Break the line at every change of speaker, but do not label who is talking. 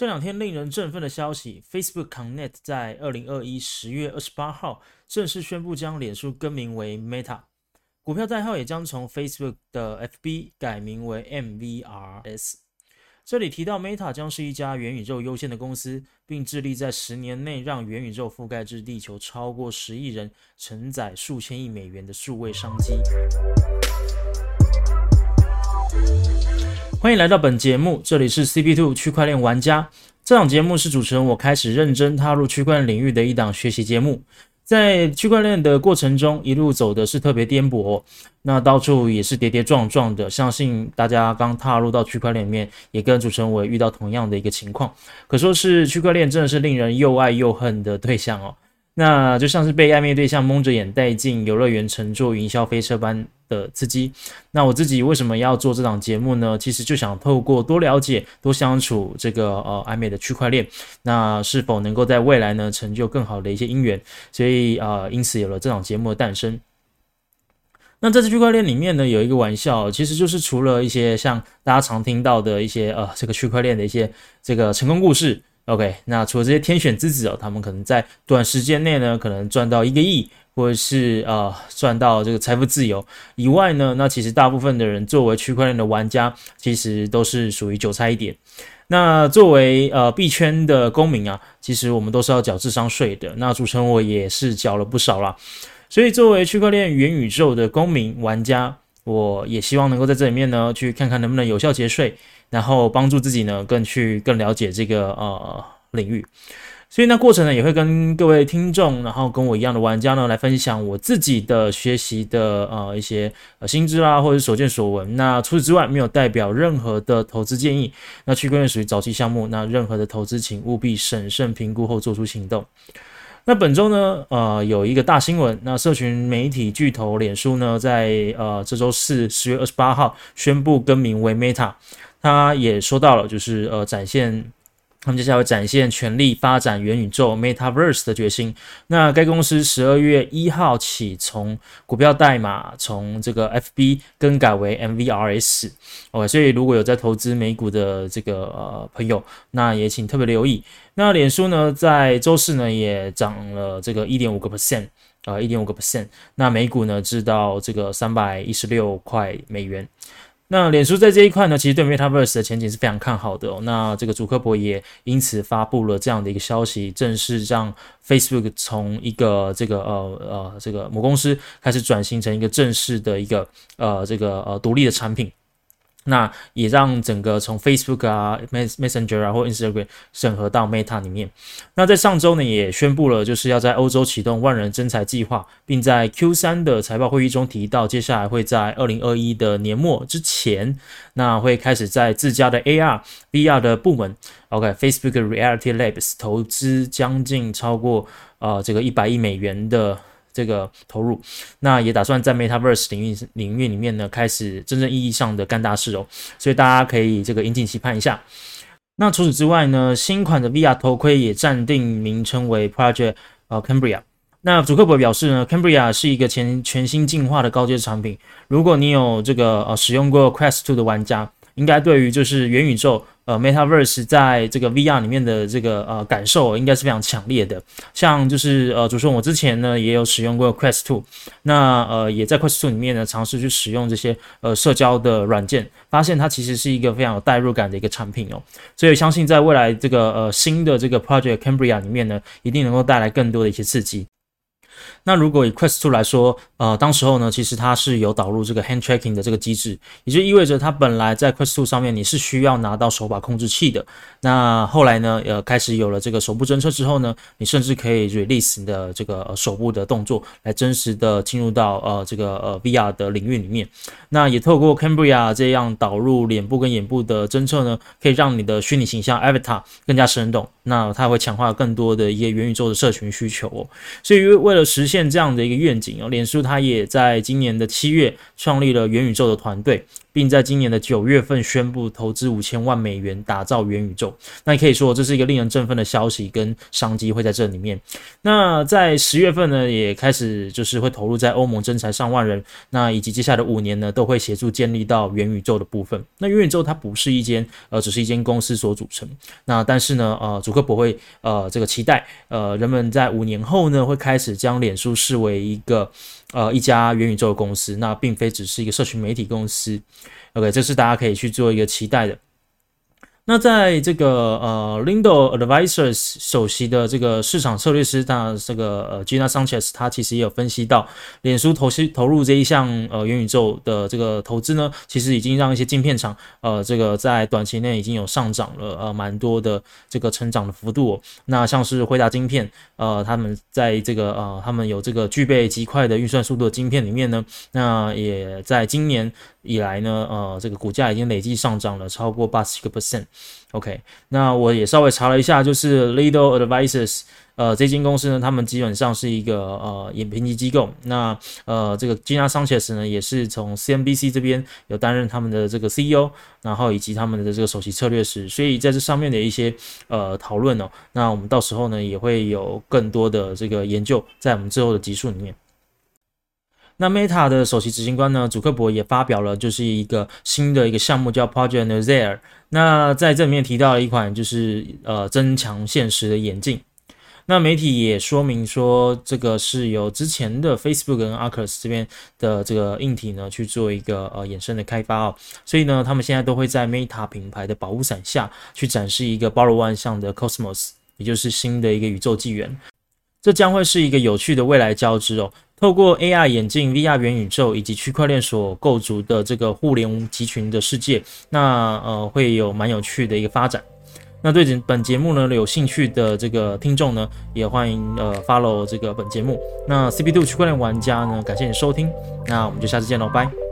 这两天令人振奋的消息：Facebook Connect 在二零二一十月二十八号正式宣布将脸书更名为 Meta，股票代号也将从 Facebook 的 FB 改名为 MVRS。这里提到 Meta 将是一家元宇宙优先的公司，并致力在十年内让元宇宙覆盖至地球超过十亿人，承载数千亿美元的数位商机。欢迎来到本节目，这里是 CP Two 区块链玩家。这档节目是主持人我开始认真踏入区块链领域的一档学习节目。在区块链的过程中，一路走的是特别颠簸，那到处也是跌跌撞撞的。相信大家刚踏入到区块链里面，也跟主持人我遇到同样的一个情况。可说是区块链真的是令人又爱又恨的对象哦。那就像是被暧昧对象蒙着眼带进游乐园乘坐云霄飞车般的刺激。那我自己为什么要做这档节目呢？其实就想透过多了解、多相处这个呃暧昧的区块链，那是否能够在未来呢成就更好的一些姻缘？所以啊，因此有了这档节目的诞生。那在这区块链里面呢，有一个玩笑，其实就是除了一些像大家常听到的一些呃这个区块链的一些这个成功故事。OK，那除了这些天选之子哦，他们可能在短时间内呢，可能赚到一个亿，或者是呃赚到这个财富自由以外呢，那其实大部分的人作为区块链的玩家，其实都是属于韭菜一点。那作为呃币圈的公民啊，其实我们都是要缴智商税的。那主持人我也是缴了不少啦。所以作为区块链元宇宙的公民玩家，我也希望能够在这里面呢，去看看能不能有效节税。然后帮助自己呢，更去更了解这个呃领域，所以那过程呢，也会跟各位听众，然后跟我一样的玩家呢，来分享我自己的学习的呃一些呃心知啦，或者所见所闻。那除此之外，没有代表任何的投资建议。那区块链属于早期项目，那任何的投资，请务必审慎评估后做出行动。那本周呢，呃，有一个大新闻，那社群媒体巨头脸书呢，在呃这周四十月二十八号宣布更名为 Meta。他也说到了，就是呃，展现他们接下来会展现全力发展元宇宙 （Metaverse） 的决心。那该公司十二月一号起，从股票代码从这个 FB 更改为 MVRS。OK，所以如果有在投资美股的这个呃朋友，那也请特别留意。那脸书呢，在周四呢也涨了这个一点五个 percent，啊，一点五个 percent。那美股呢，至到这个三百一十六块美元。那脸书在这一块呢，其实对 Metaverse 的前景是非常看好的哦。那这个祖克博也因此发布了这样的一个消息，正式让 Facebook 从一个这个呃呃这个母公司开始转型成一个正式的一个呃这个呃独立的产品。那也让整个从 Facebook 啊、Messenger 啊或 Instagram 审核到 Meta 里面。那在上周呢，也宣布了，就是要在欧洲启动万人征财计划，并在 Q 三的财报会议中提到，接下来会在二零二一的年末之前，那会开始在自家的 AR、VR 的部门，OK，Facebook Reality Labs 投资将近超过呃这个一百亿美元的。这个投入，那也打算在 Metaverse 领域领域里面呢，开始真正意义上的干大事哦。所以大家可以这个引颈期盼一下。那除此之外呢，新款的 VR 头盔也暂定名称为 Project 呃 Cambria。那祖克伯表示呢，Cambria 是一个全全新进化的高阶产品。如果你有这个呃使用过 Quest Two 的玩家，应该对于就是元宇宙。呃，Metaverse 在这个 VR 里面的这个呃感受应该是非常强烈的。像就是呃，主持人我之前呢也有使用过 Quest Two，那呃也在 Quest Two 里面呢尝试去使用这些呃社交的软件，发现它其实是一个非常有代入感的一个产品哦。所以相信在未来这个呃新的这个 Project Cambria 里面呢，一定能够带来更多的一些刺激。那如果以 Quest 2来说，呃，当时候呢，其实它是有导入这个 Hand Tracking 的这个机制，也就意味着它本来在 Quest 2上面你是需要拿到手把控制器的。那后来呢，呃，开始有了这个手部侦测之后呢，你甚至可以 release 你的这个手部的动作，来真实的进入到呃这个呃 VR 的领域里面。那也透过 Cambria 这样导入脸部跟眼部的侦测呢，可以让你的虚拟形象 Avatar 更加生动。那它会强化更多的一些元宇宙的社群需求哦。所以为了实现这样的一个愿景哦，脸书它也在今年的七月创立了元宇宙的团队，并在今年的九月份宣布投资五千万美元打造元宇宙。那可以说这是一个令人振奋的消息，跟商机会在这里面。那在十月份呢，也开始就是会投入在欧盟征才上万人，那以及接下来的五年呢，都会协助建立到元宇宙的部分。那元宇宙它不是一间呃，只是一间公司所组成。那但是呢，呃，祖克伯会呃这个期待呃人们在五年后呢，会开始将脸书视为一个呃一家元宇宙的公司，那并非只是一个社群媒体公司。OK，这是大家可以去做一个期待的。那在这个呃，Lindo Advisors 首席的这个市场策略师，那这个呃，Gina Sanchez，他其实也有分析到，脸书投资投入这一项呃元宇宙的这个投资呢，其实已经让一些晶片厂呃，这个在短期内已经有上涨了呃蛮多的这个成长的幅度。那像是惠达晶片，呃，他们在这个呃，他们有这个具备极快的运算速度的晶片里面呢，那也在今年。以来呢，呃，这个股价已经累计上涨了超过八十个 percent。OK，那我也稍微查了一下，就是 Lido Advisors，呃，这间公司呢，他们基本上是一个呃研评级机构。那呃，这个 Gina Sanchez 呢，也是从 CNBC 这边有担任他们的这个 CEO，然后以及他们的这个首席策略师。所以在这上面的一些呃讨论哦，那我们到时候呢也会有更多的这个研究在我们之后的集数里面。那 Meta 的首席执行官呢，祖克伯也发表了就是一个新的一个项目，叫 Project Nazar。那在这里面提到了一款就是呃增强现实的眼镜。那媒体也说明说，这个是由之前的 Facebook 跟 Arcus 这边的这个硬体呢去做一个呃衍生的开发哦。所以呢，他们现在都会在 Meta 品牌的保护伞下去展示一个包罗万象的 Cosmos，也就是新的一个宇宙纪元。这将会是一个有趣的未来交织哦。透过 AR 眼镜、VR 元宇宙以及区块链所构筑的这个互联集群的世界，那呃会有蛮有趣的一个发展。那对本节目呢有兴趣的这个听众呢，也欢迎呃 follow 这个本节目。那 CP2 区块链玩家呢，感谢你收听，那我们就下次见喽，拜。